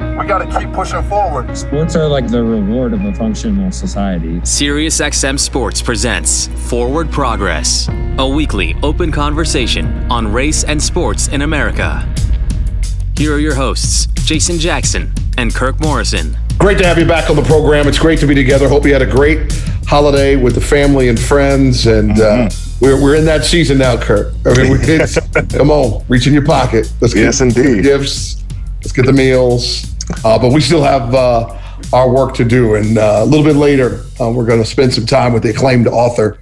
We got to keep pushing forward. Sports are like the reward of a functional society. SiriusXM Sports presents Forward Progress, a weekly open conversation on race and sports in America. Here are your hosts, Jason Jackson and Kirk Morrison. Great to have you back on the program. It's great to be together. Hope you had a great holiday with the family and friends. And uh, mm-hmm. we're, we're in that season now, Kirk. I mean, it's, come on, reach in your pocket. Let's get yes, indeed. gifts. Let's get the meals. Uh, but we still have uh, our work to do. And uh, a little bit later, uh, we're going to spend some time with the acclaimed author,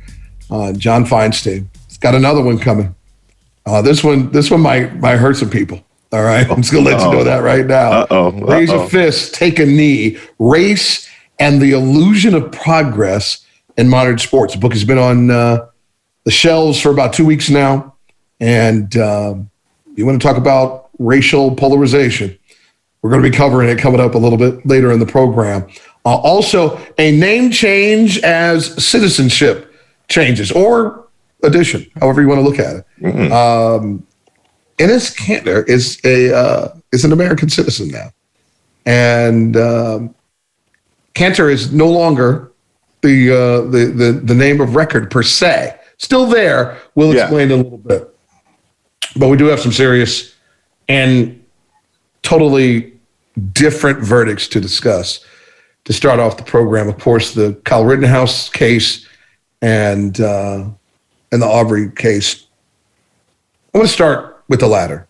uh, John Feinstein. He's got another one coming. Uh, this one, this one might might hurt some people. All right, I'm just going to let you know that right now. Uh-oh. Uh-oh. Raise a fist, take a knee. Race and the illusion of progress in modern sports. The book has been on the shelves for about two weeks now, and um, you want to talk about racial polarization we're going to be covering it coming up a little bit later in the program. Uh, also, a name change as citizenship changes or addition, however you want to look at it. Mm-hmm. Um, Enes Kanter is a uh, is an American citizen now, and um, Kanter is no longer the, uh, the the the name of record per se. Still there. We'll explain yeah. in a little bit, but we do have some serious and totally different verdicts to discuss. To start off the program, of course, the Kyle Rittenhouse case and uh, and the Arbery case. I want to start with the latter.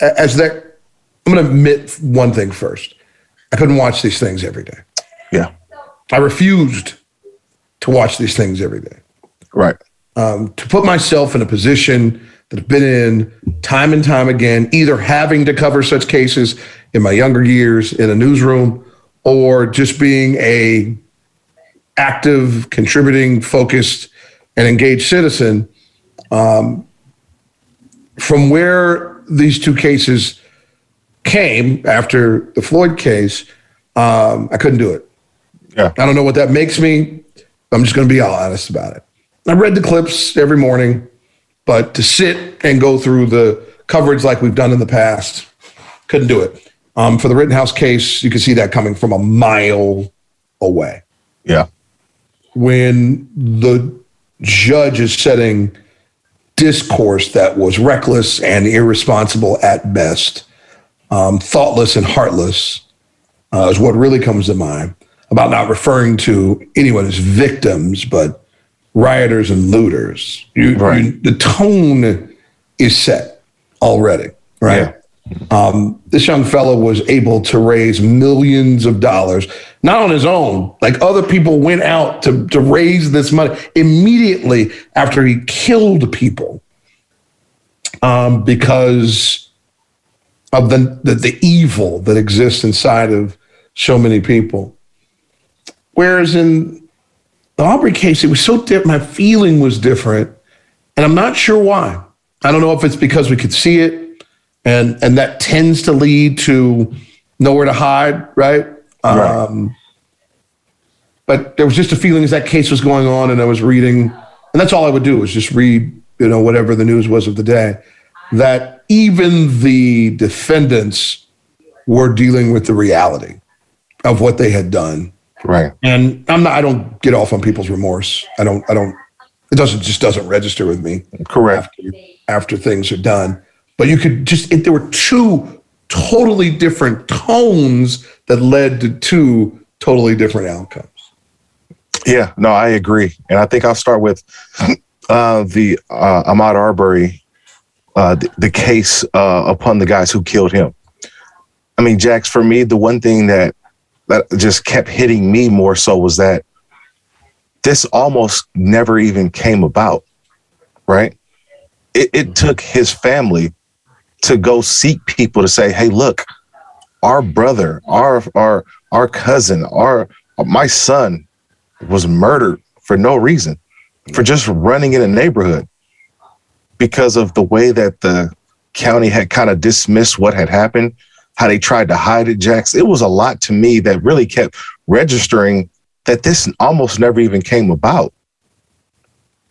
As that, I'm going to admit one thing first. I couldn't watch these things every day. Yeah, I refused to watch these things every day. Right. Um, to put myself in a position that have been in time and time again, either having to cover such cases in my younger years in a newsroom or just being a active, contributing, focused, and engaged citizen. Um, from where these two cases came after the Floyd case, um, I couldn't do it. Yeah. I don't know what that makes me. I'm just going to be all honest about it. I read the clips every morning. But to sit and go through the coverage like we've done in the past, couldn't do it. Um, for the Rittenhouse case, you can see that coming from a mile away. Yeah. When the judge is setting discourse that was reckless and irresponsible at best, um, thoughtless and heartless uh, is what really comes to mind about not referring to anyone as victims, but rioters and looters. You, right. you, the tone is set already, right? Yeah. Um, this young fellow was able to raise millions of dollars, not on his own. Like other people went out to, to raise this money immediately after he killed people um, because of the, the, the evil that exists inside of so many people. Whereas in the Arbery case, it was so different. My feeling was different. And I'm not sure why. I don't know if it's because we could see it and and that tends to lead to nowhere to hide, right? right. Um, but there was just a feeling as that case was going on and I was reading, and that's all I would do was just read, you know, whatever the news was of the day, that even the defendants were dealing with the reality of what they had done Right. And I'm not. I don't get off on people's remorse. I don't. I don't. It doesn't just doesn't register with me. Correct. After, after things are done, but you could just. It, there were two totally different tones that led to two totally different outcomes. Yeah. No, I agree, and I think I'll start with uh, the uh, Ahmaud Arbery, uh, the, the, case uh, upon the guys who killed him. I mean, Jax, for me, the one thing that that just kept hitting me more so was that this almost never even came about, right? It, it mm-hmm. took his family to go seek people to say, "Hey, look, our brother, our our our cousin, our my son was murdered for no reason, for just running in a neighborhood because of the way that the county had kind of dismissed what had happened, how they tried to hide it, Jax. It was a lot to me that really kept registering that this almost never even came about.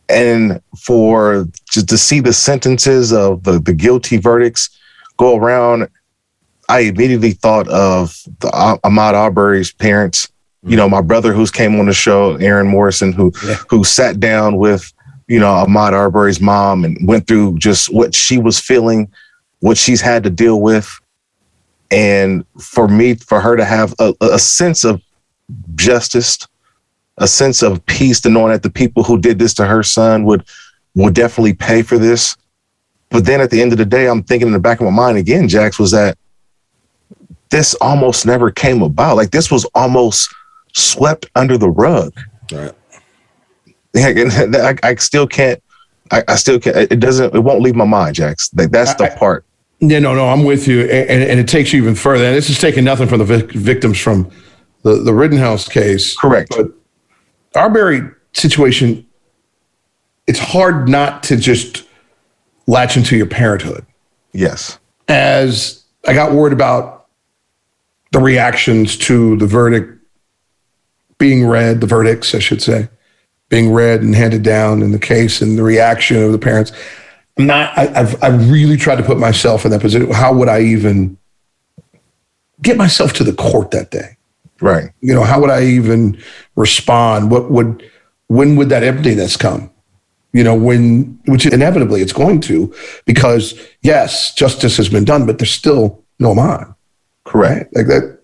And for just to see the sentences of the, the guilty verdicts go around, I immediately thought of the uh, Ahmaud Arbery's parents. You know, my brother who's came on the show, Aaron Morrison, who Yeah. who sat down with, you know, Ahmaud Arbery's mom and went through just what she was feeling, what she's had to deal with. And for me, for her to have a, a sense of justice, a sense of peace to knowing that the people who did this to her son would would definitely pay for this. But then at the end of the day, I'm thinking in the back of my mind again, Jax, was that this almost never came about. Like this was almost swept under the rug. Right. Yeah, and I, I still can't. I, I still can't. It doesn't. It won't leave my mind, Jax. Like that's the I- part. Yeah, no, no, I'm with you, and, and, it takes you even further. And this is taking nothing from the vic- victims from the the Rittenhouse case. Correct. But Arbery situation, it's hard not to just latch into your parenthood. Yes. As I got worried about the reactions to the verdict being read, the verdicts, I should say, being read and handed down in the case, and the reaction of the parents. Not. I, I've I really tried to put myself in that position. How would I even get myself to the court that day? Right. You know, how would I even respond? What would when would that emptiness come? You know, when which inevitably it's going to, because yes, justice has been done, but there's still no mine Correct. like that.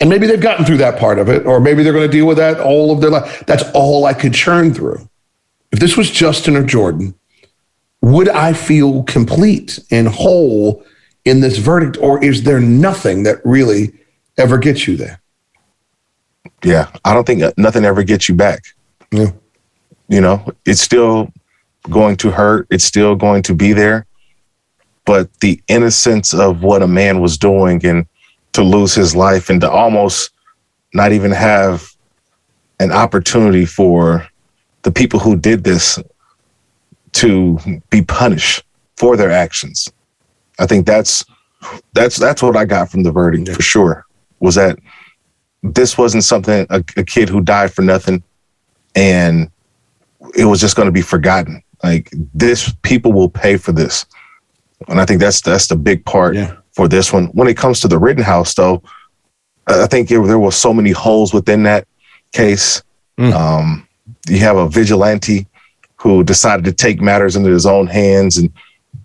And maybe they've gotten through that part of it, or maybe they're going to deal with that all of their life. That's all I could churn through. If this was Justin or Jordan, would I feel complete and whole in this verdict, or is there nothing that really ever gets you there? Yeah. I don't think nothing ever gets you back. Yeah. You know, it's still going to hurt. It's still going to be there. But the innocence of what a man was doing and to lose his life and to almost not even have an opportunity for the people who did this to be punished for their actions. I think that's that's that's what I got from the verdict for sure. Was that this wasn't something a, a kid who died for nothing and it was just going to be forgotten. Like this, people will pay for this, and I think that's that's the big part Yeah. for this one. When it comes to the Rittenhouse, though, I think it, there were so many holes within that case. Um, you have a vigilante who decided to take matters into his own hands and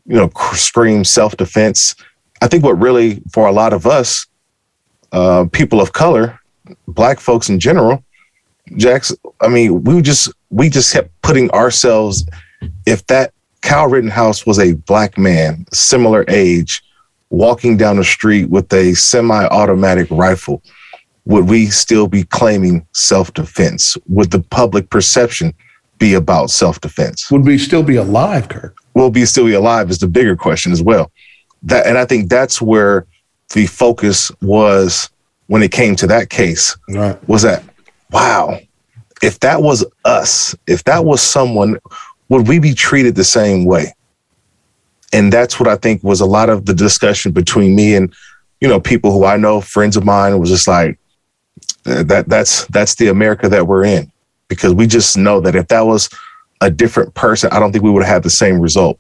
you know scream self defense. I think what really for a lot of us, uh, people of color, black folks in general, Jax, I mean, we just we just kept putting ourselves. If that Kyle Rittenhouse was a black man, similar age, walking down the street with a semi-automatic rifle, would we still be claiming self-defense? Would the public perception be about self-defense? Would we still be alive, Kirk? Will be still be alive? Is the bigger question as well. That, and I think that's where the focus was when it came to that case Right. was that wow if that was us if that was someone would we be treated the same way and that's what i think was a lot of the discussion between me and you know people who i know friends of mine was just like that that's that's the america that we're in because we just know that if that was a different person i don't think we would have had the same result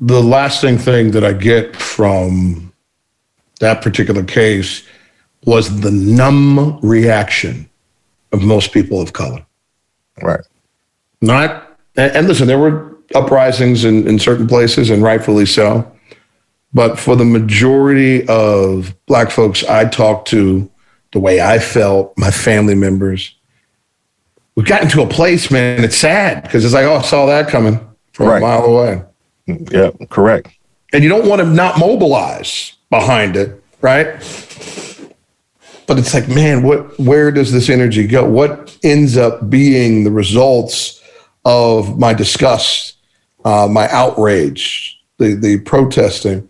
the lasting thing that I get from that particular case was the numb reaction of most people of color. right Not, and, and listen, there were uprisings in, in certain places, and rightfully so. But for the majority of Black folks I talked to, the way I felt, my family members, we've gotten to a place, man, it's sad because it's like, oh, I saw that coming from Right. a mile away. yeah correct and you don't want to not mobilize behind it, right? But it's like, man, what? Where does this energy go? What ends up being the results of my disgust, uh, my outrage, the the protesting,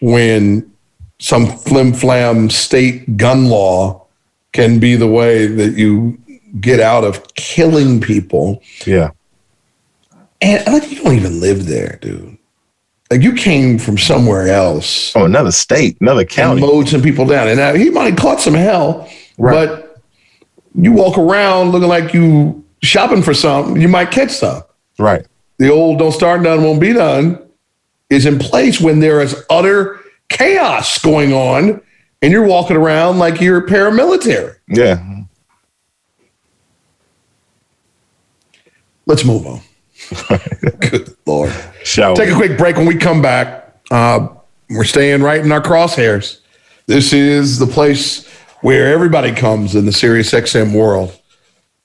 when some flim flam state gun law can be the way that you get out of killing people. Yeah. And like you don't even live there, dude. Like you came from somewhere else. Oh, another state, another county. And mowed some people down. And now he might have caught some hell, right. but you walk around looking like you shopping for something, you might catch some. Right. The old don't start done won't be done is in place when there is utter chaos going on and you're walking around like you're paramilitary. Yeah. Let's move on. Good Lord. Shall Take a quick break. When we come back, uh, we're staying right in our crosshairs. This is the place where everybody comes in the Sirius XM world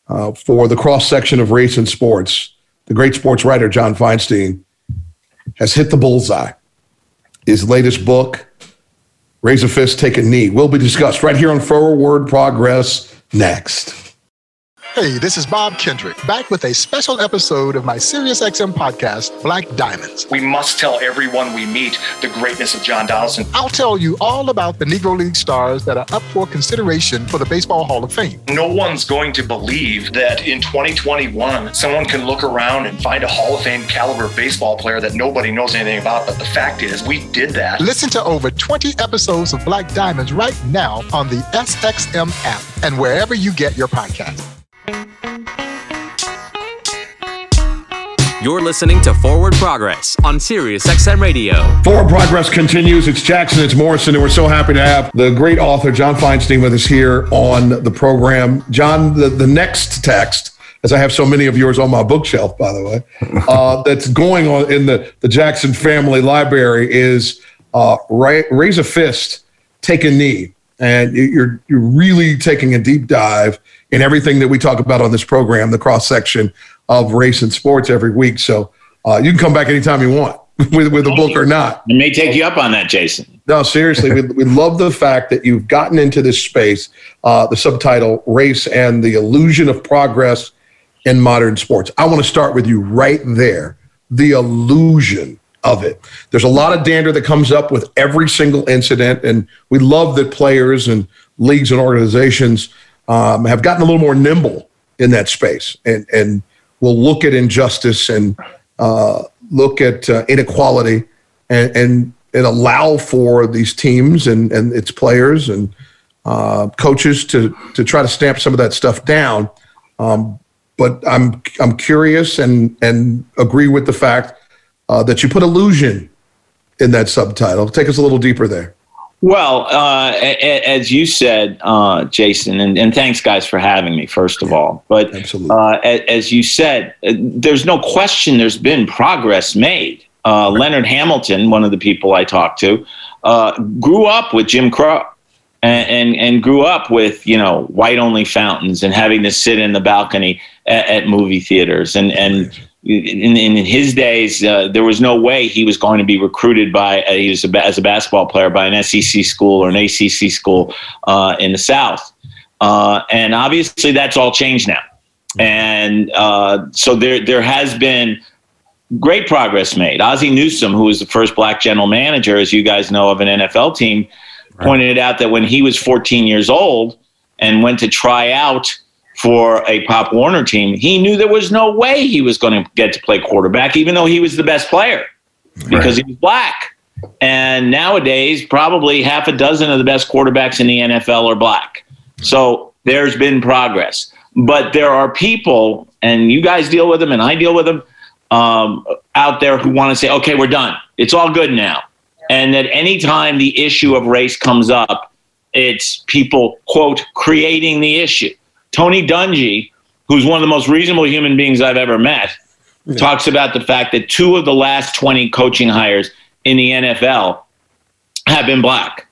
uh, for the cross section of race and sports. The great sports writer, John Feinstein, has hit the bullseye. His latest book, Raise a Fist, Take a Knee, will be discussed right here on Forward Progress next. Hey, this is Bob Kendrick, back with a special episode of my SiriusXM podcast, Black Diamonds. We must tell everyone we meet the greatness of John Donaldson. I'll tell you all about the Negro League stars that are up for consideration for the Baseball Hall of Fame. No one's going to believe that in 2021, someone can look around and find a Hall of Fame caliber baseball player that nobody knows anything about. But the fact is, we did that. Listen to over 20 episodes of Black Diamonds right now on the SXM app and wherever you get your podcast. You're listening to Forward Progress on Sirius XM Radio. Forward Progress continues. It's Jackson, it's Morrison, and we're so happy to have the great author John Feinstein with us here on the program. John, the, the next text, as I have so many of yours on my bookshelf, by the way, uh, that's going on in the, the Jackson family library is uh, raise a fist, take a knee. And you're, you're really taking a deep dive in everything that we talk about on this program, the cross section of race and sports every week. So uh, you can come back anytime you want with, with a book or not. I may take you up on that, Jason. No, seriously, we, we love the fact that you've gotten into this space, uh, the subtitle Race and the Illusion of Progress in Modern Sports. I want to start with you right there the illusion of it. There's a lot of dander that comes up with every single incident, and we love that players and leagues and organizations um, have gotten a little more nimble in that space and, and will look at injustice and uh, look at uh, inequality and, and, and allow for these teams and, and its players and uh, coaches to, to try to stamp some of that stuff down. Um, but I'm, I'm curious and, and agree with the fact uh, that you put illusion in that subtitle. Take us a little deeper there. Well, uh, as you said, uh, Jason, and, and, thanks, guys, for having me, first of all. But uh, as you said, uh, there's no question there's been progress made. Uh, right. Leonard Hamilton, one of the people I talked to, uh, grew up with Jim Crow. And, and, and grew up with you know white only fountains and having to sit in the balcony at, at movie theaters and and in, in his days, uh, there was no way he was going to be recruited by uh, he was a, as a basketball player by an SEC school or an ACC school uh, in the South, uh, and obviously that's all changed now, and uh, so there there has been great progress made. Ozzie Newsome, who was the first black general manager, as you guys know, of an NFL team, right. pointed out that when he was 14 years old and went to try out for a Pop Warner team, he knew there was no way he was going to get to play quarterback, even though he was the best player because right. he was black. And nowadays, probably half a dozen of the best quarterbacks in the NFL are black. So there's been progress. But there are people, and you guys deal with them, and I deal with them um, out there who want to say, okay, we're done. It's all good now. And that anytime the issue of race comes up, it's people, quote, creating the issue. Tony Dungy, who's one of the most reasonable human beings I've ever met, yeah. talks about the fact that two of the last 20 coaching hires in the NFL have been black.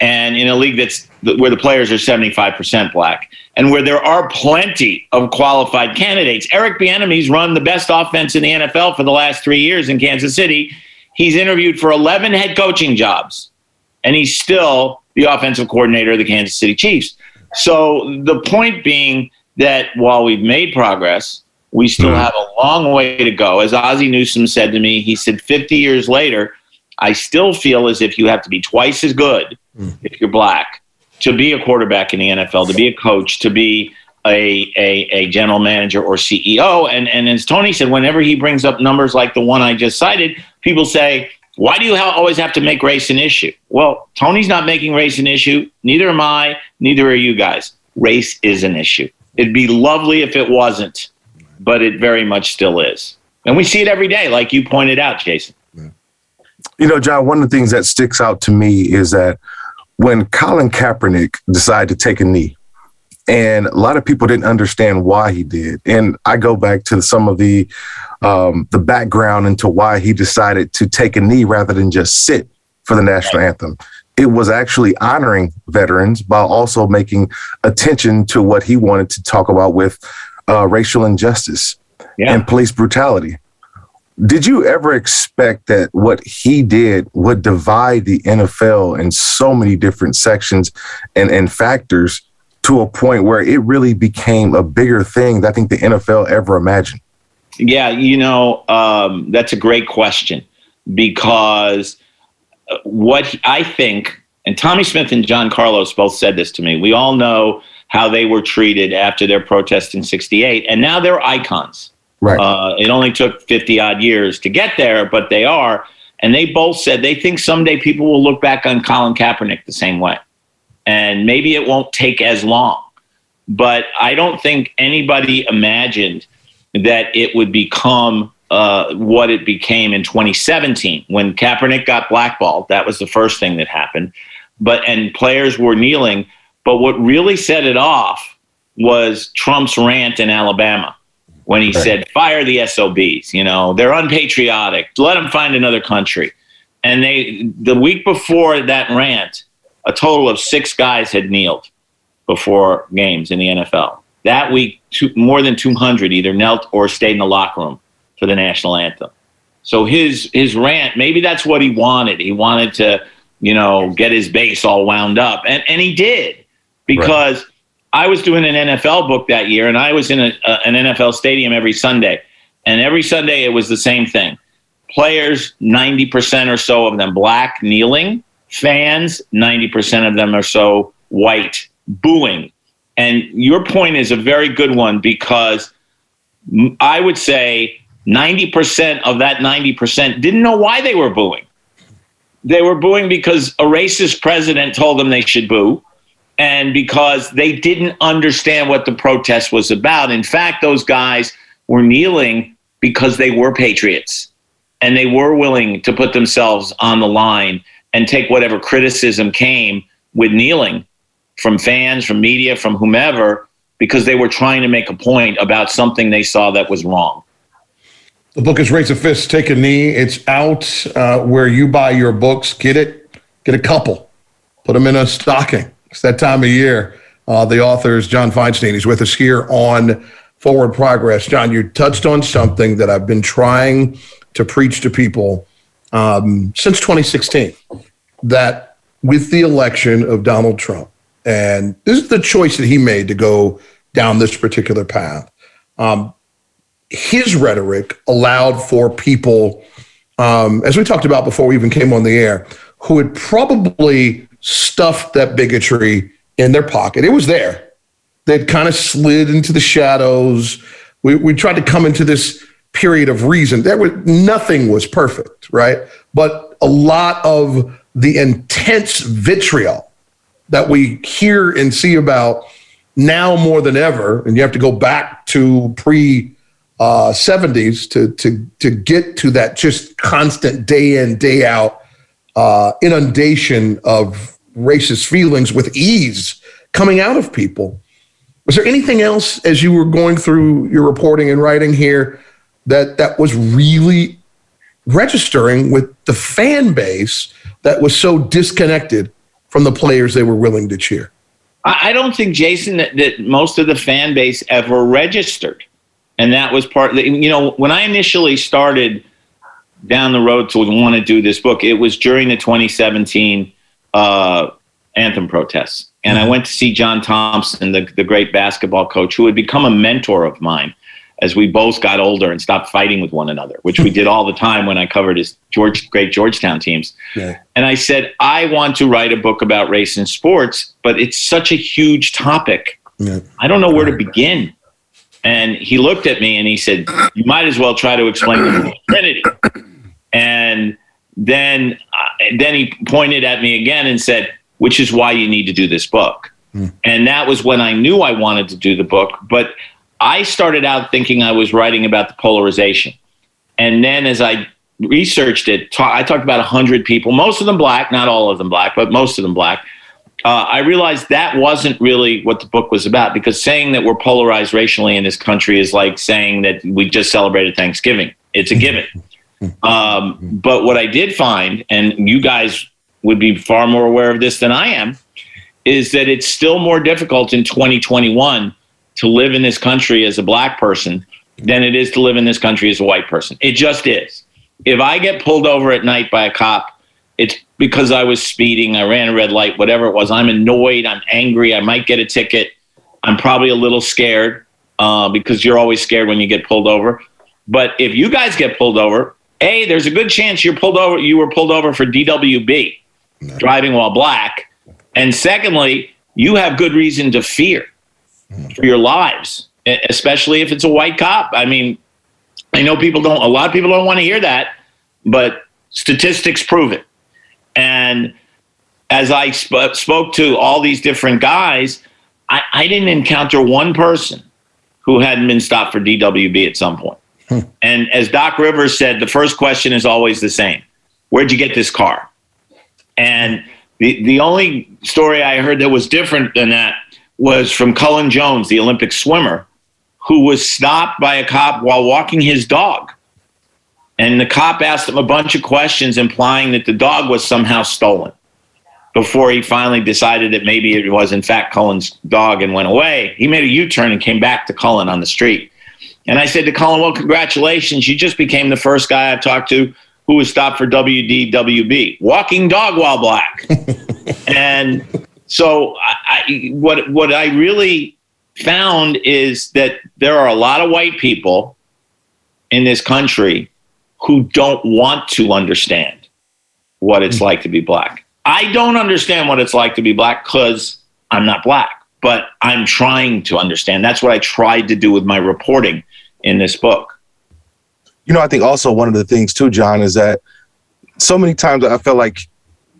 And in a league that's where the players are 75% black and where there are plenty of qualified candidates. Eric Bieniemy's run the best offense in the NFL for the last 3 years in Kansas City. He's interviewed for 11 head coaching jobs and he's still the offensive coordinator of the Kansas City Chiefs. So the point being that while we've made progress, we still mm. have a long way to go. As Ozzie Newsome said to me, he said, 50 years later, I still feel as if you have to be twice as good mm. if you're black to be a quarterback in the NFL, to be a coach, to be a, a, a general manager or CEO. And, and as Tony said, whenever he brings up numbers like the one I just cited, people say, why do you ha- always have to make race an issue? Well, Tony's not making race an issue. Neither am I. Neither are you guys. Race is an issue. It'd be lovely if it wasn't, but it very much still is. And we see it every day, like you pointed out, Jason. You know, John, one of the things that sticks out to me is that when Colin Kaepernick decided to take a knee, and a lot of people didn't understand why he did. And I go back to some of the um, the background into why he decided to take a knee rather than just sit for the national anthem. It was actually honoring veterans while also making attention to what he wanted to talk about with uh, racial injustice yeah. and police brutality. Did you ever expect that what he did would divide the NFL in so many different sections and, and factors to a point where it really became a bigger thing than I think the NFL ever imagined? Yeah, you know, um, that's a great question because uh, what I think, and Tommie Smith and John Carlos both said this to me, we all know how they were treated after their protest in 68, and now they're icons. Right. Uh, it only took 50 odd years to get there, but they are. And they both said they think someday people will look back on Colin Kaepernick the same way and maybe it won't take as long. But I don't think anybody imagined that it would become uh, what it became in 2017 when Kaepernick got blackballed. That was the first thing that happened. But and players were kneeling. But what really set it off was Trump's rant in Alabama when he right. said, "Fire the SOBs." You know, they're unpatriotic. Let them find another country. And they the week before that rant, a total of six guys had kneeled before games in the NFL. That week, two, more than 200 either knelt or stayed in the locker room for the national anthem. So his his rant, maybe that's what he wanted. He wanted to, you know, get his base all wound up, and and he did because right. I was doing an NFL book that year, and I was in a, a, an NFL stadium every Sunday, and every Sunday it was the same thing. Players, ninety percent or so of them black, kneeling, fans, 90% of them are so white, booing. And your point is a very good one because I would say 90% of that 90% didn't know why they were booing. They were booing because a racist president told them they should boo and because they didn't understand what the protest was about. In fact, those guys were kneeling because they were patriots and they were willing to put themselves on the line and take whatever criticism came with kneeling from fans, from media, from whomever, because they were trying to make a point about something they saw that was wrong. The book is Raise a Fist, Take a Knee. It's out uh, where you buy your books. Get it, get a couple, put them in a stocking. It's that time of year. Uh, the author is John Feinstein. He's with us here on Forward Progress. John, you touched on something that I've been trying to preach to people um, since 2016 that with the election of Donald Trump, and this is the choice that he made to go down this particular path, um, his rhetoric allowed for people, um, as we talked about before we even came on the air, who had probably stuffed that bigotry in their pocket. It was there. They'd kind of slid into the shadows. We, we tried to come into this period of reason. There was nothing was perfect, right? But a lot of the intense vitriol that we hear and see about now more than ever, and you have to go back to pre uh, 70s to to to get to that just constant day in day out uh, inundation of racist feelings with ease coming out of people. Was there anything else as you were going through your reporting and writing here that that was really registering with the fan base that was so disconnected from the players they were willing to cheer? I don't think, Jason, that, that most of the fan base ever registered. And that was part of the, you know, when I initially started down the road to want to do this book, it was during the 2017 uh, anthem protests. And mm-hmm. I went to see John Thompson, the, the great basketball coach, who had become a mentor of mine as we both got older and stopped fighting with one another, which we did all the time when I covered his George, great Georgetown teams. Yeah. And I said, I want to write a book about race in sports, but it's such a huge topic Yeah. I don't know where to begin. And he looked at me and he said, You might as well try to explain the Trinity. And then, uh, then he pointed at me again and said, Which is why you need to do this book. Mm. And that was when I knew I wanted to do the book. But I started out thinking I was writing about the polarization. And then as I researched it, ta- I talked about 100 people, most of them black, not all of them black, but most of them black. Uh, I realized that wasn't really what the book was about because saying that we're polarized racially in this country is like saying that we just celebrated Thanksgiving. It's a given. Um, but what I did find, and you guys would be far more aware of this than I am, is that it's still more difficult in 2021 to live in this country as a black person than it is to live in this country as a white person. It just is. If I get pulled over at night by a cop, it's because I was speeding, I ran a red light, whatever it was. I'm annoyed, I'm angry, I might get a ticket. I'm probably a little scared uh, because you're always scared when you get pulled over. But if you guys get pulled over, A, there's a good chance you're pulled over, you were pulled over for DWB, no. driving while black. And secondly, you have good reason to fear for your lives, especially if it's a white cop. I mean, I know people don't, a lot of people don't want to hear that, but statistics prove it. And as I sp- spoke to all these different guys, I, I, didn't encounter one person who hadn't been stopped for DWB at some point. Hmm. And as Doc Rivers said, the first question is always the same Where'd you get this car? And the, the only story I heard that was different than that was from Cullen Jones, the Olympic swimmer, who was stopped by a cop while walking his dog. And the cop asked him a bunch of questions, implying that the dog was somehow stolen before he finally decided that maybe it was, in fact, Cullen's dog and went away. He made a U turn and came back to Cullen on the street. And I said to Cullen, Well, congratulations. You just became the first guy I've talked to who was stopped for WDWB, walking dog while black. and so I, what what I really found is that there are a lot of white people in this country who don't want to understand what it's mm-hmm. like to be black. I don't understand what it's like to be black because I'm not black, but I'm trying to understand. That's what I tried to do with my reporting in this book. You know, I think also one of the things too, John, is that so many times I felt like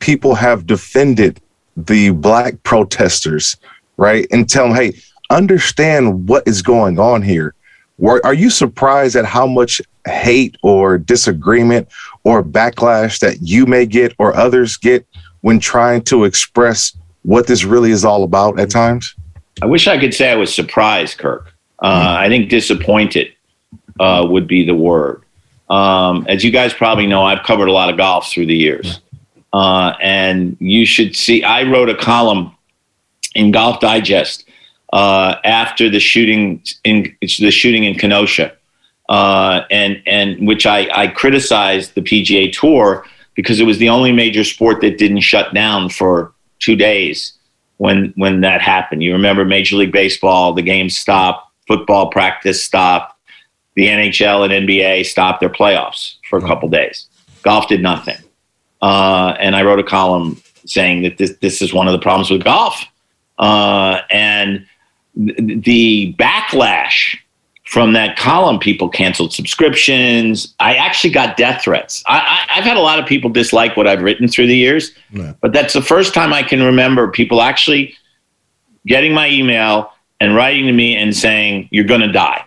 people have defended the black protesters, right? And tell them, hey, understand what is going on here. Are you surprised at how much hate or disagreement or backlash that you may get or others get when trying to express what this really is all about at times? I wish I could say I was surprised, Kirk. Uh, mm-hmm. I think disappointed uh, would be the word. Um, as you guys probably know, I've covered a lot of golf through the years. Uh, and you should see, I wrote a column in Golf Digest uh, after the shooting in the shooting in Kenosha, uh, and and which I, I criticized the PGA Tour because it was the only major sport that didn't shut down for two days when when that happened. You remember Major League Baseball, the game stopped, football practice stopped, the NHL and NBA stopped their playoffs for a couple days. Golf did nothing. Uh, and I wrote a column saying that this, this is one of the problems with golf. Uh, and th- the backlash from that column, people canceled subscriptions. I actually got death threats. I, have had a lot of people dislike what I've written through the years, yeah. but that's the first time I can remember people actually getting my email and writing to me and saying, You're going to die.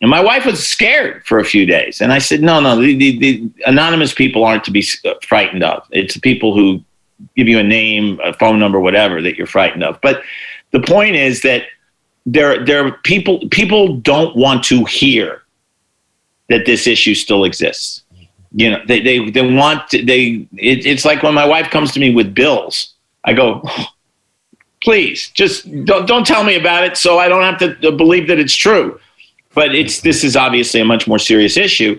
And my wife was scared for a few days. And I said, no, no, the, the, the, anonymous people aren't to be uh, frightened of. It's the people who give you a name, a phone number, whatever that you're frightened of. But the point is that there, there people, people don't want to hear that this issue still exists. You know, they, they, they want, to, they, it, it's like when my wife comes to me with bills, I go, please just don't, don't tell me about it so I don't have to believe that it's true but it's this is obviously a much more serious issue.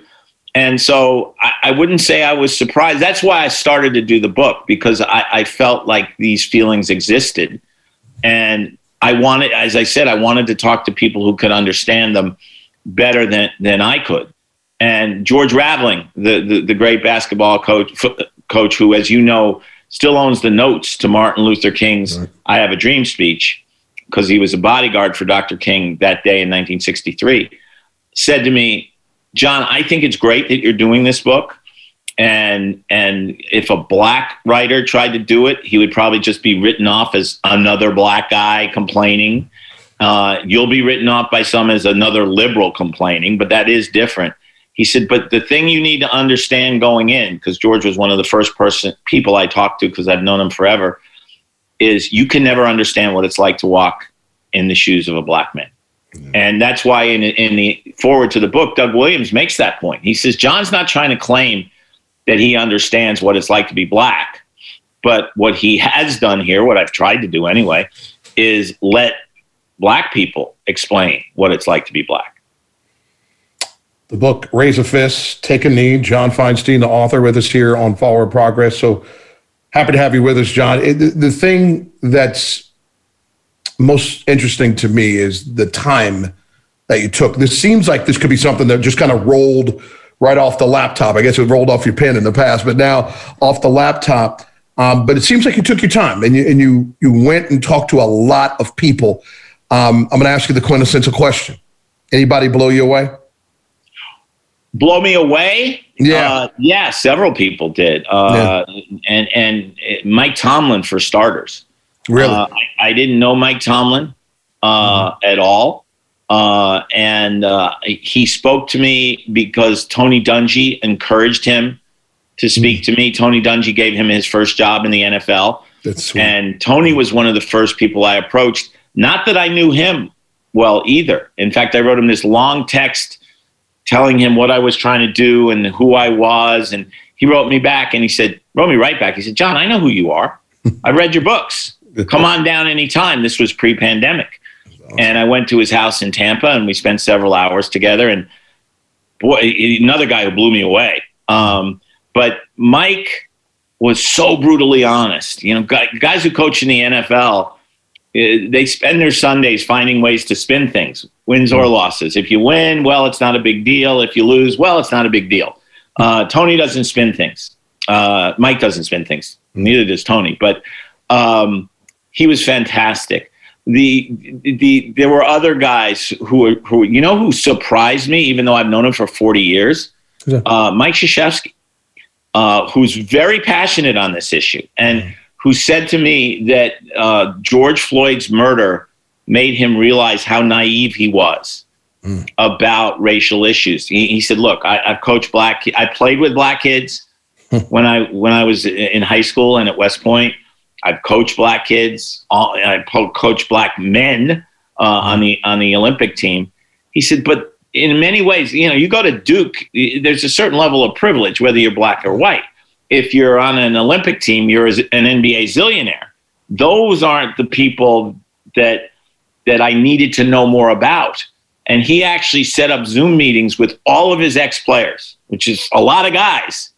And so I, I, wouldn't say I was surprised. That's why I started to do the book because I, I felt like these feelings existed. And I wanted, as I said, I wanted to talk to people who could understand them better than, than I could. And George Raveling, the, the, the great basketball coach, coach who, as you know, still owns the notes to Martin Luther King's right. I Have a Dream speech, because he was a bodyguard for Dr. King that day in 1963, said to me, John, I think it's great that you're doing this book. And and if a black writer tried to do it, he would probably just be written off as another black guy complaining. Uh, you'll be written off by some as another liberal complaining, but that is different. He said, but the thing you need to understand going in, because George was one of the first person people I talked to because I've known him forever, is you can never understand what it's like to walk in the shoes of a black man. And that's why in, in the foreword to the book, Doug Williams makes that point. He says, John's not trying to claim that he understands what it's like to be black. But what he has done here, what I've tried to do anyway, is let black people explain what it's like to be black. The book, Raise a Fist, Take a Knee, John Feinstein, the author, with us here on Forward Progress. So happy to have you with us, John. It, the, the thing that's most interesting to me is the time that you took. This seems like this could be something that just kind of rolled right off the laptop. I guess it rolled off your pen in the past, but now off the laptop. Um, but it seems like you took your time and you and you you went and talked to a lot of people. Um, I'm going to ask you the quintessential question. Anybody blow you away? Blow me away? Yeah, uh, yeah. Several people did, uh, yeah. and and Mike Tomlin for starters. Really, uh, I, I, didn't know Mike Tomlin uh, mm-hmm. at all. Uh, and uh, he spoke to me because Tony Dungy encouraged him to speak mm-hmm. to me. Tony Dungy gave him his first job in the NFL. That's sweet. And Tony was one of the first people I approached. Not that I knew him well either. In fact, I wrote him this long text telling him what I was trying to do and who I was. And he wrote me back and he said, wrote me right back. He said, John, I know who you are. I read your books. Come on down anytime. This was pre pandemic. Awesome. And I went to his house in Tampa and we spent several hours together. And boy, another guy who blew me away. Um, but Mike was so brutally honest. You know, guys who coach in the NFL, they spend their Sundays finding ways to spin things, wins or mm-hmm. losses. If you win, well, it's not a big deal. If you lose, well, it's not a big deal. Uh, Tony doesn't spin things. Uh, Mike doesn't spin things. Neither does Tony. But um, he was fantastic. The, the there were other guys who who you know who surprised me, even though I've known him for forty years. Uh, Mike Krzyzewski, uh, who's very passionate on this issue, and mm. Who said to me that uh, George Floyd's murder made him realize how naive he was mm. about racial issues. He, he said, "Look, I, have coached black. I played with black kids when I when I was in high school and at West Point." I've coached black kids. I've coached black men uh, on the on the Olympic team. He said, but in many ways, you know, you go to Duke, there's a certain level of privilege, whether you're black or white. If you're on an Olympic team, you're an NBA zillionaire. Those aren't the people that that I needed to know more about. And he actually set up Zoom meetings with all of his ex players, which is a lot of guys.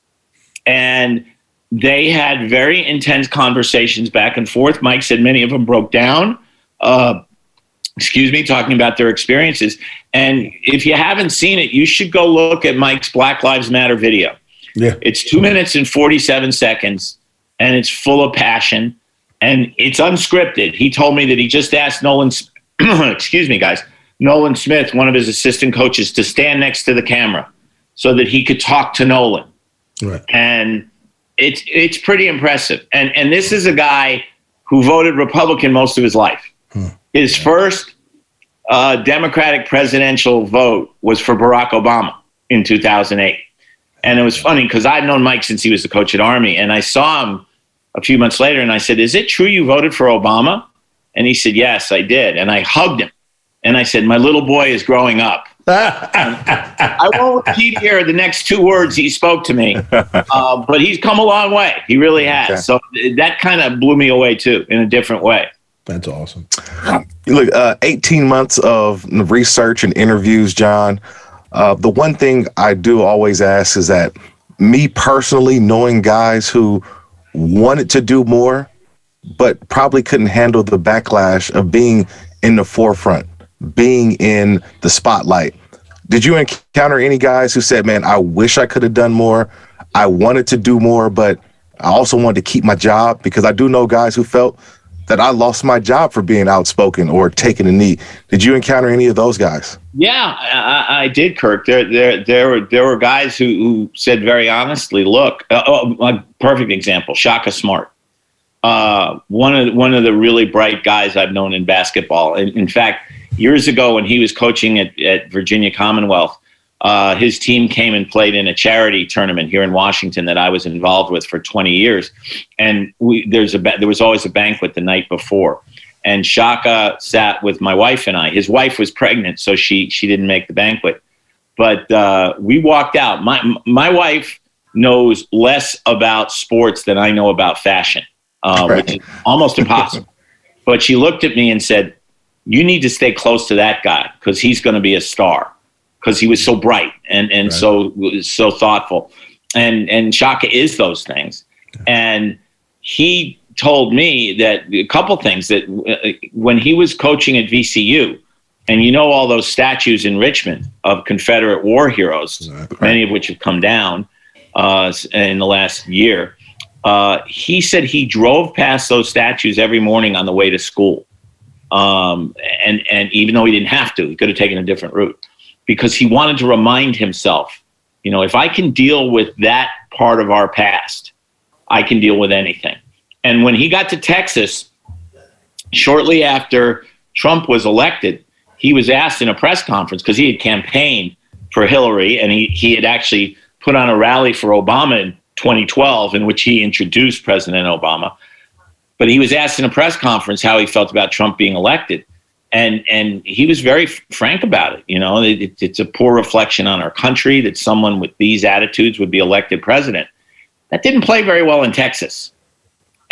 And they had very intense conversations back and forth. Mike said many of them broke down. Uh, excuse me, talking about their experiences. And if you haven't seen it, you should go look at Mike's Black Lives Matter video. Yeah. It's two minutes and 47 seconds, and it's full of passion, and it's unscripted. He told me that he just asked Nolan, excuse me, guys, Nolan Smith, one of his assistant coaches, to stand next to the camera so that he could talk to Nolan. Right. And it's it's pretty impressive. And and this is a guy who voted Republican most of his life. Hmm. His first uh, Democratic presidential vote was for Barack Obama in 2008. And it was funny because I've known Mike since he was the coach at Army, and I saw him a few months later, and I said, "Is it true you voted for Obama?" And he said, "Yes, I did." And I hugged him, and I said, "My little boy is growing up." I won't repeat here the next two words he spoke to me, uh, but he's come a long way. He really has. Okay. So that kind of blew me away too, in a different way. That's awesome. Look, uh, 18 months of research and interviews, John. Uh, the one thing I do always ask is that me personally, knowing guys who wanted to do more, but probably couldn't handle the backlash of being in the forefront, being in the spotlight. Did you encounter any guys who said, "Man, I wish I could have done more. I wanted to do more, but I also wanted to keep my job"? Because I do know guys who felt that I lost my job for being outspoken or taking a knee. Did you encounter any of those guys? Yeah, I, I did, Kirk. There, there, there were there were guys who, who said very honestly, "Look, uh, oh, a perfect example, Shaka Smart, uh, one of one of the really bright guys I've known in basketball. In, in fact, years ago when he was coaching at, at Virginia Commonwealth, uh, his team came and played in a charity tournament here in Washington that I was involved with for 20 years, and we, there's a there was always a banquet the night before, and Shaka sat with my wife and I. His wife was pregnant, so she she didn't make the banquet, but uh, we walked out. My my wife knows less about sports than I know about fashion, uh, right. which is almost impossible. but she looked at me and said, "You need to stay close to that guy because he's going to be a star." Because he was so bright and and right. so so thoughtful, and and Shaka is those things, and he told me that a couple things that uh, when he was coaching at VCU, and you know all those statues in Richmond of Confederate war heroes, many of which have come down uh, in the last year. Uh, he said he drove past those statues every morning on the way to school. Um, and and even though he didn't have to, he could have taken a different route because he wanted to remind himself, you know, if I can deal with that part of our past, I can deal with anything. And when he got to Texas, shortly after Trump was elected, he was asked in a press conference because he had campaigned for Hillary and he, he had actually put on a rally for Obama in 2012 in which he introduced President Obama. But he was asked in a press conference how he felt about Trump being elected and and he was very frank about it. You know, it, it's a poor reflection on our country that someone with these attitudes would be elected president. That didn't play very well in Texas.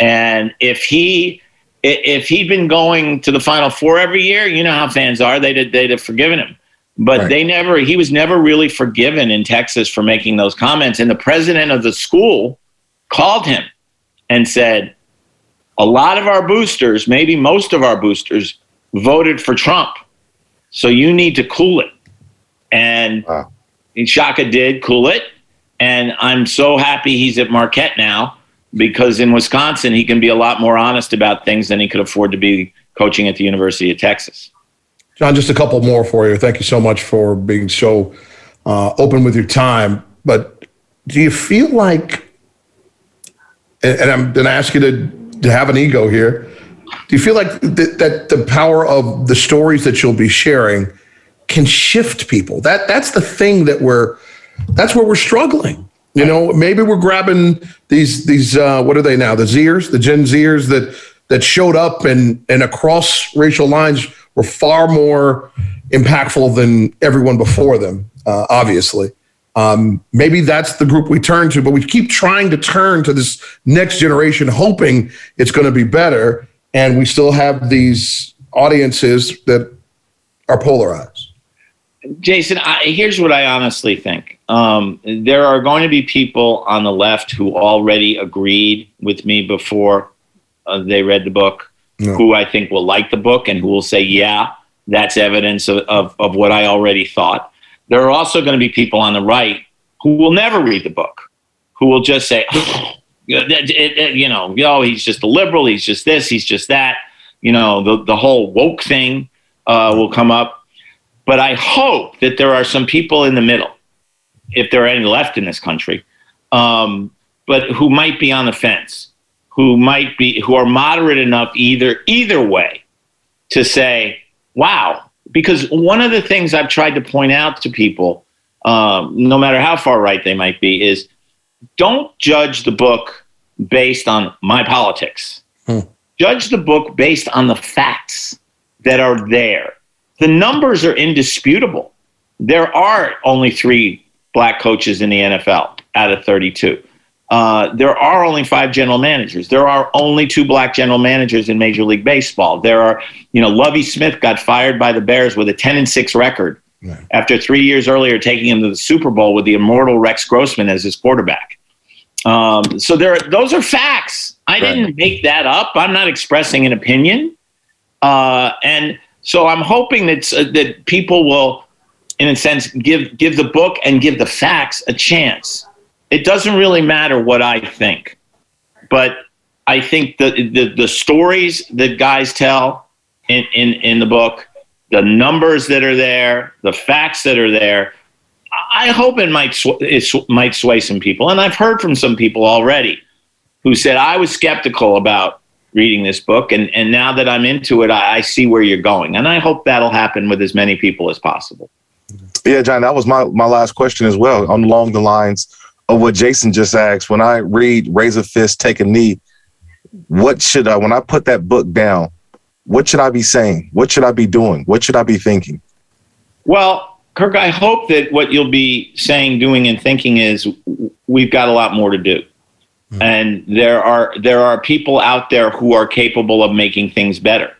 And if he if he'd been going to the Final Four every year, you know how fans are. They'd they'd have forgiven him. But right. they never. He was never really forgiven in Texas for making those comments. And the president of the school called him and said, "A lot of our boosters, maybe most of our boosters." Voted for Trump. So you need to cool it. And wow. Shaka did cool it. And I'm so happy he's at Marquette now because in Wisconsin, he can be a lot more honest about things than he could afford to be coaching at the University of Texas. John, just a couple more for you. Thank you so much for being so uh, open with your time. But do you feel like, and, and I'm going to ask you to, to have an ego here, do you feel like th- that the power of the stories that you'll be sharing can shift people? That that's the thing that we're that's where we're struggling. You know, maybe we're grabbing these these uh, what are they now? The Zers, the Gen Zers that that showed up and and across racial lines were far more impactful than everyone before them. Uh, obviously, um, maybe that's the group we turn to, but we keep trying to turn to this next generation, hoping it's going to be better and we still have these audiences that are polarized. Jason, I, here's what I honestly think. Um, there are going to be people on the left who already agreed with me before uh, they read the book, no. who I think will like the book and who will say, yeah, that's evidence of, of, of what I already thought. There are also going to be people on the right who will never read the book, who will just say, it, it, you know, oh, he's just a liberal. He's just this. He's just that. You know, the the whole woke thing uh, will come up. But I hope that there are some people in the middle, if there are any left in this country, um, but who might be on the fence, who might be who are moderate enough either either way to say, "Wow." Because one of the things I've tried to point out to people, um, no matter how far right they might be, is don't judge the book based on my politics. Hmm. Judge the book based on the facts that are there. The numbers are indisputable. There are only three black coaches in the NFL out of 32. Uh, there are only five general managers. There are only two black general managers in Major League Baseball. There are, you know, Lovie Smith got fired by the Bears with a 10 and 6 record right. after three years earlier taking him to the Super Bowl with the immortal Rex Grossman as his quarterback. Um, so there, those are facts. I right. didn't make that up. I'm not expressing an opinion. Uh, and so I'm hoping that uh, that people will, in a sense, give give the book and give the facts a chance. It doesn't really matter what I think, but I think the, the, the stories that guys tell in, in, in the book, the numbers that are there, the facts that are there, I hope it might, sw- it sw- might sway some people. And I've heard from some people already who said, I was skeptical about reading this book. And, and now that I'm into it, I, I see where you're going. And I hope that'll happen with as many people as possible. Yeah, John, that was my, my last question as well, along the lines of what Jason just asked. When I read Raise a Fist, Take a Knee, what should I, when I put that book down, what should I be saying? What should I be doing? What should I be thinking? Well, Kirk, I hope that what you'll be saying, doing, and thinking is we've got a lot more to do. Mm-hmm. And there are there are people out there who are capable of making things better.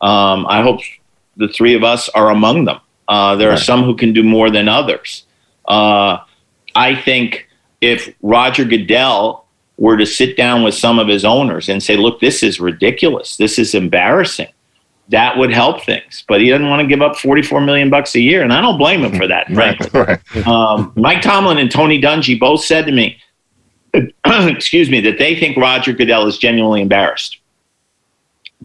Um, I hope the three of us are among them. Uh, there right. are some who can do more than others. Uh, I think if Roger Goodell were to sit down with some of his owners and say, "Look, this is ridiculous. This is embarrassing," that would help things. But he doesn't want to give up forty-four million bucks a year, and I don't blame him for that. Frankly, right. um, Mike Tomlin and Tony Dungy both said to me, "Excuse me," that they think Roger Goodell is genuinely embarrassed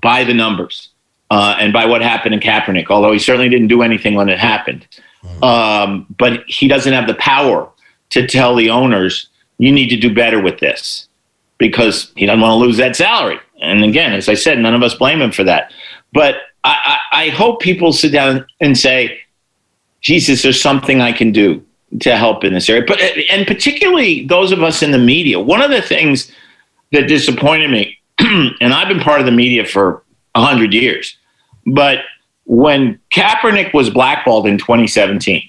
by the numbers uh, and by what happened in Kaepernick. Although he certainly didn't do anything when it happened, um, but he doesn't have the power to tell the owners you need to do better with this because he doesn't want to lose that salary. And again, as I said, none of us blame him for that. But I, I, I hope people sit down and say, Jesus, there's something I can do to help in this area. But and particularly those of us in the media. One of the things that disappointed me, and I've been part of the media for hundred years, but when Kaepernick was blackballed in 2017,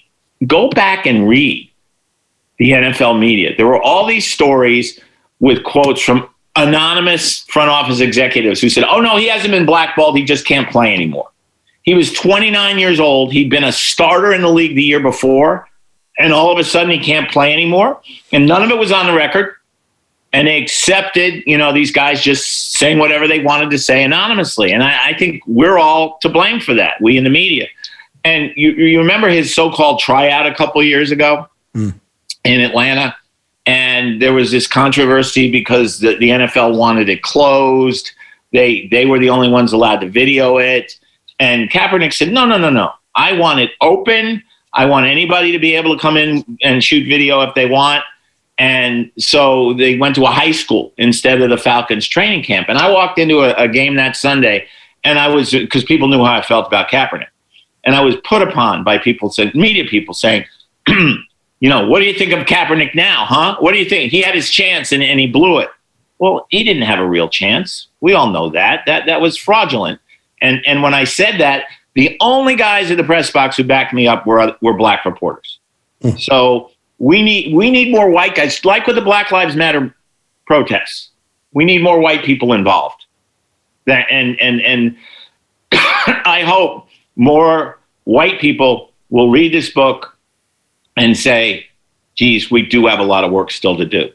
go back and read the NFL media. There were all these stories with quotes from anonymous front office executives who said, Oh, no, he hasn't been blackballed. He just can't play anymore. He was 29 years old. He'd been a starter in the league the year before. And all of a sudden, he can't play anymore. And none of it was on the record. And they accepted, you know, these guys just saying whatever they wanted to say anonymously. And I, I think we're all to blame for that, we in the media. And you, you remember his so called tryout a couple years ago? Mm in Atlanta. And there was this controversy because the, the NFL wanted it closed. They they were the only ones allowed to video it. And Kaepernick said, no, no, no, no. I want it open. I want anybody to be able to come in and shoot video if they want. And so they went to a high school instead of the Falcons training camp. And I walked into a, a game that Sunday, and I was because people knew how I felt about Kaepernick, and I was put upon by people, said media people saying, you know, what do you think of Kaepernick now, huh? What do you think? He had his chance and, and he blew it. Well, he didn't have a real chance. We all know that. That that was fraudulent. And and when I said that, the only guys in the press box who backed me up were were black reporters. Mm. So we need we need more white guys, like with the Black Lives Matter protests. We need more white people involved. That and and and I hope more white people will read this book and say, geez, we do have a lot of work still to do.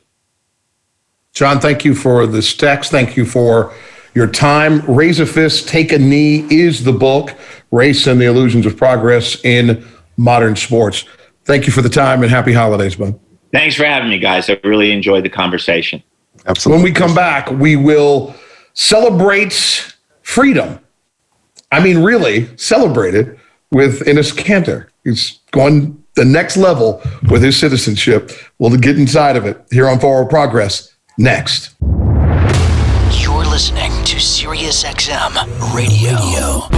John, thank you for this text. Thank you for your time. Raise a Fist, Take a Knee is the book, Race and the Illusions of Progress in Modern Sports. Thank you for the time and happy holidays, bud. Thanks for having me, guys. I really enjoyed the conversation. Absolutely. When we come back, we will celebrate freedom. I mean, really celebrate it with Enes Kanter. He's going the next level with his citizenship. We'll get inside of it here on Forward Progress next. You're listening to SiriusXM Radio.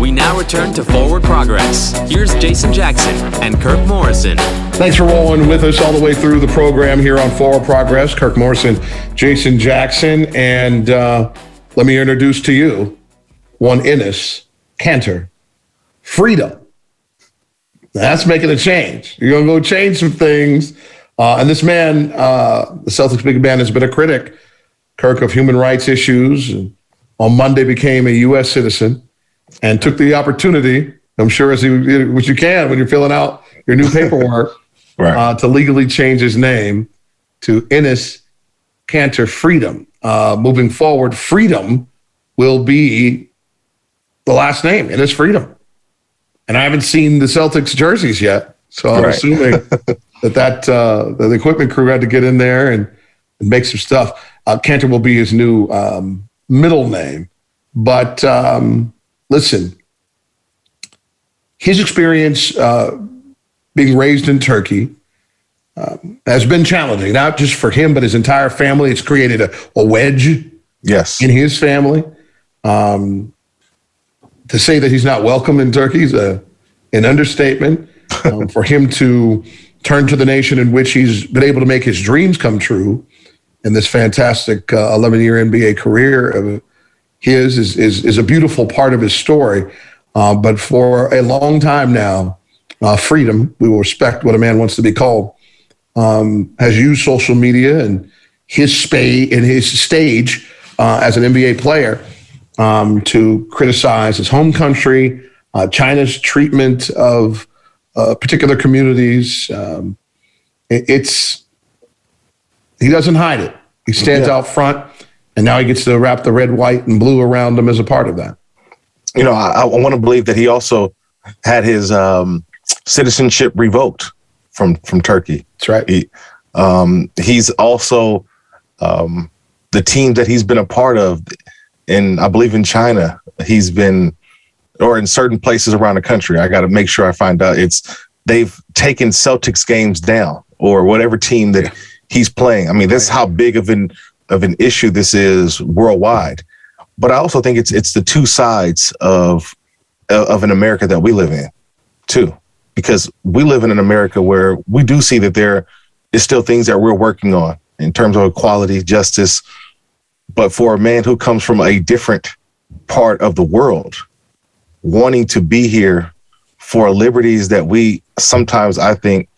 We now return to Forward Progress. Here's Jason Jackson and Kirk Morrison. Thanks for rolling with us all the way through the program here on Forward Progress. Kirk Morrison, Jason Jackson, and uh, let me introduce to you one Enes Kanter. Freedom that's making a change. You're going to go change some things. Uh, and this man, uh, the Celtics big man, has been a critic, Kirk, of human rights issues. And on Monday became a U.S. citizen and took the opportunity, I'm sure, as he, which you can when you're filling out your new paperwork, right. uh, to legally change his name to Enes Kanter Freedom. Uh, moving forward, Freedom will be the last name. Enes Freedom and I haven't seen the Celtics jerseys yet. So I'm right. assuming that that uh, the equipment crew had to get in there and and make some stuff. Uh, Kanter will be his new um, middle name. But um, listen, his experience uh, being raised in Turkey um, has been challenging, not just for him, but his entire family. It's created a, a wedge yes. in his family. Um, to say that he's not welcome in Turkey is a, an understatement. Um, for him to turn to the nation in which he's been able to make his dreams come true in this fantastic 11 uh, year NBA career of his is, is, is a beautiful part of his story. Uh, but for a long time now, uh, freedom, we will respect what a man wants to be called, um, has used social media and his spay in his stage uh, as an NBA player um, to criticize his home country, uh, China's treatment of uh, particular communities. Um, it, it's he doesn't hide it. He stands yeah. out front, and now he gets to wrap the red, white, and blue around him as a part of that. You know, I, I want to believe that he also had his um, citizenship revoked from from Turkey. That's right. He, um, he's also um, the team that he's been a part of, and I believe in China, he's been, or in certain places around the country. I got to make sure I find out. It's they've taken Celtics games down, or whatever team that he's playing. I mean, that's how big of an of an issue this is worldwide. But I also think it's it's the two sides of of an America that we live in, too because we live in an America where we do see that there is still things that we're working on in terms of equality, justice. But for a man who comes from a different part of the world, wanting to be here for liberties that we sometimes, I think,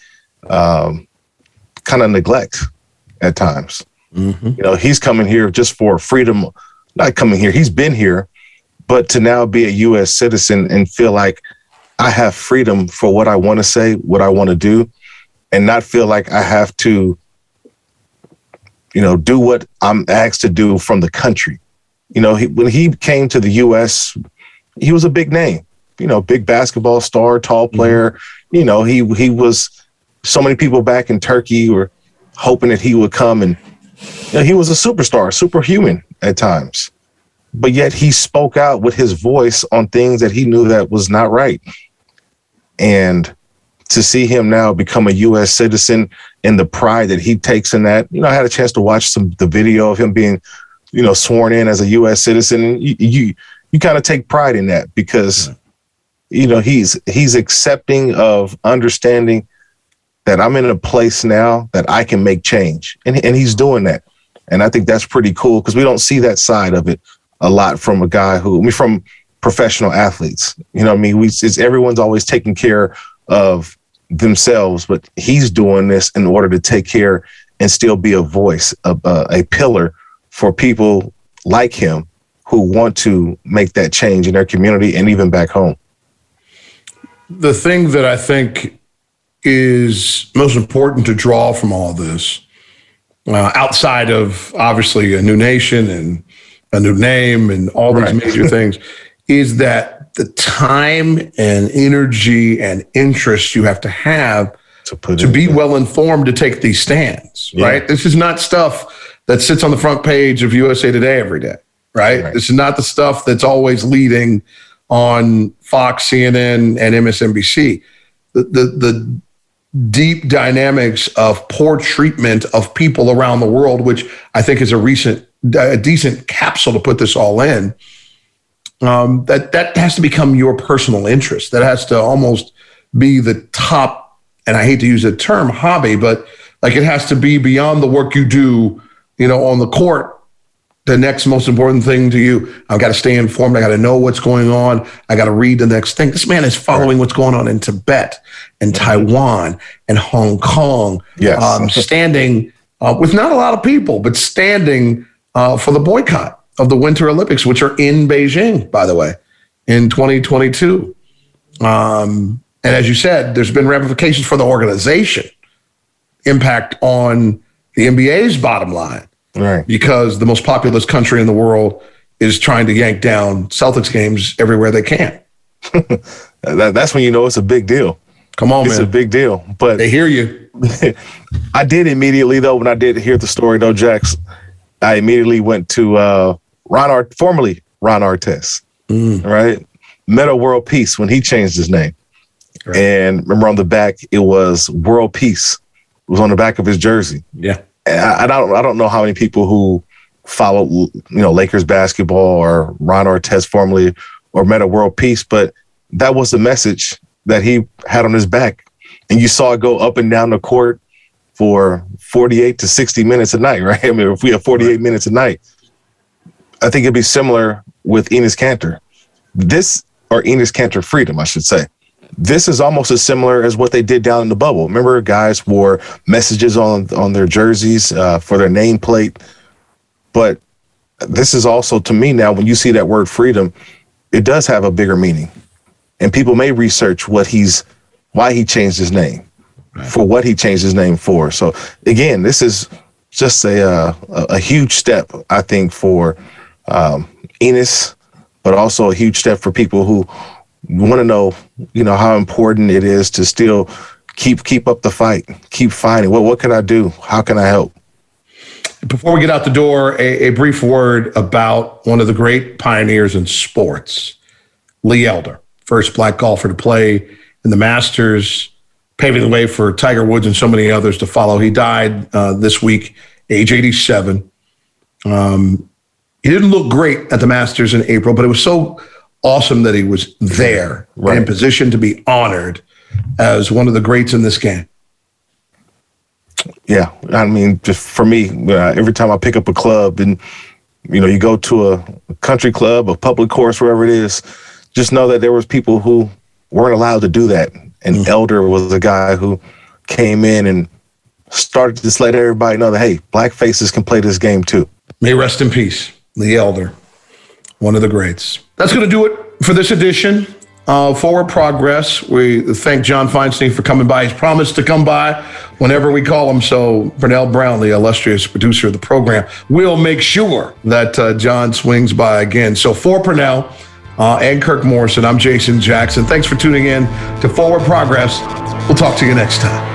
um, kind of neglect at times. Mm-hmm. You know, he's coming here just for freedom, not coming here, he's been here, but to now be a U.S. citizen and feel like I have freedom for what I want to say, what I want to do, and not feel like I have to, you know, do what I'm asked to do from the country. You know, he, when he came to the U.S., he was a big name. You know, big basketball star, tall mm-hmm. player. Mm-hmm. You know, he he was. So many people back in Turkey were hoping that he would come, and you know, he was a superstar, superhuman at times. But yet he spoke out with his voice on things that he knew that was not right. And to see him now become a U.S. citizen and the pride that he takes in that, you know, I had a chance to watch some the video of him being, you know, sworn in as a U.S. citizen. You you, you kind of take pride in that because, you know, he's he's accepting of understanding that I'm in a place now that I can make change, and and he's doing that. And I think that's pretty cool because we don't see that side of it a lot from a guy who I mean, from professional athletes. You know I mean? We it's everyone's always taking care of themselves, but he's doing this in order to take care and still be a voice, a, a, pillar for people like him who want to make that change in their community and even back home. The thing that I think is most important to draw from all this, uh, outside of obviously a new nation and a new name and all these right. major things, is that the time and energy and interest you have to have to, to be well informed to take these stands, yeah. right? This is not stuff that sits on the front page of USA Today every day, right? right? This is not the stuff that's always leading on Fox, CNN, and MSNBC. The, the, the deep dynamics of poor treatment of people around the world, which I think is a recent, a decent capsule to put this all in um, that that has to become your personal interest. That has to almost be the top. And I hate to use the term hobby, but like it has to be beyond the work you do, you know, on the court. The next most important thing to you, I've got to stay informed. I got to know what's going on. I got to read the next thing. This man is following what's going on in Tibet and mm-hmm. Taiwan and Hong Kong. Yes. Um, standing uh, with not a lot of people, but standing uh, for the boycott of the Winter Olympics, which are in Beijing, by the way, in 2022. Um, and as you said, there's been ramifications for the organization, impact on the NBA's bottom line. Right. Because the most populous country in the world is trying to yank down Celtics games everywhere they can. that, that's when you know it's a big deal. Come on, it's man. a big deal. But they hear you. I did immediately though when I did hear the story though, Jax. I immediately went to uh, Ron Art, formerly Ron Artest, mm. right? Metta World Peace when he changed his name. Right. And remember on the back, it was World Peace. It was on the back of his jersey. Yeah. And I, I don't I don't know how many people who follow you know Lakers basketball or Ron Artest formerly or Metta World Peace, but that was the message that he had on his back. And you saw it go up and down the court for 48 to 60 minutes a night, right? I mean, if we have 48 right. minutes a night, I think it'd be similar with Enes Kanter. This, or Enes Kanter Freedom, I should say. This is almost as similar as what they did down in the bubble. Remember, guys wore messages on on their jerseys uh, for their nameplate. But this is also to me now, when you see that word freedom, it does have a bigger meaning, and people may research what he's, why he changed his name, right. for what he changed his name for. So again, this is just a uh, a, a huge step, I think, for um, Enes, but also a huge step for people who want to know, you know, how important it is to still keep keep up the fight, keep fighting. What what can I do? How can I help? Before we get out the door, a, a brief word about one of the great pioneers in sports, Lee Elder, first black golfer to play in the Masters, paving the way for Tiger Woods and so many others to follow. He died uh, this week, age 87. Um, he didn't look great at the Masters in April, but it was so awesome that he was there right. in position to be honored as one of the greats in this game. Yeah, I mean, just for me, uh, every time I pick up a club and you know you go to a country club, a public course, wherever it is, just know that there was people who weren't allowed to do that. And mm-hmm. Elder was a guy who came in and started to just let everybody know that hey, black faces can play this game too. May rest in peace, the Elder, one of the greats. That's going to do it for this edition Forward Progress. We thank John Feinstein for coming by. He's promised to come by whenever we call him. So, Pernell Brown, the illustrious producer of the program, will make sure that uh, John swings by again. So, for Pernell uh, and Kirk Morrison, I'm Jason Jackson. Thanks for tuning in to Forward Progress. We'll talk to you next time.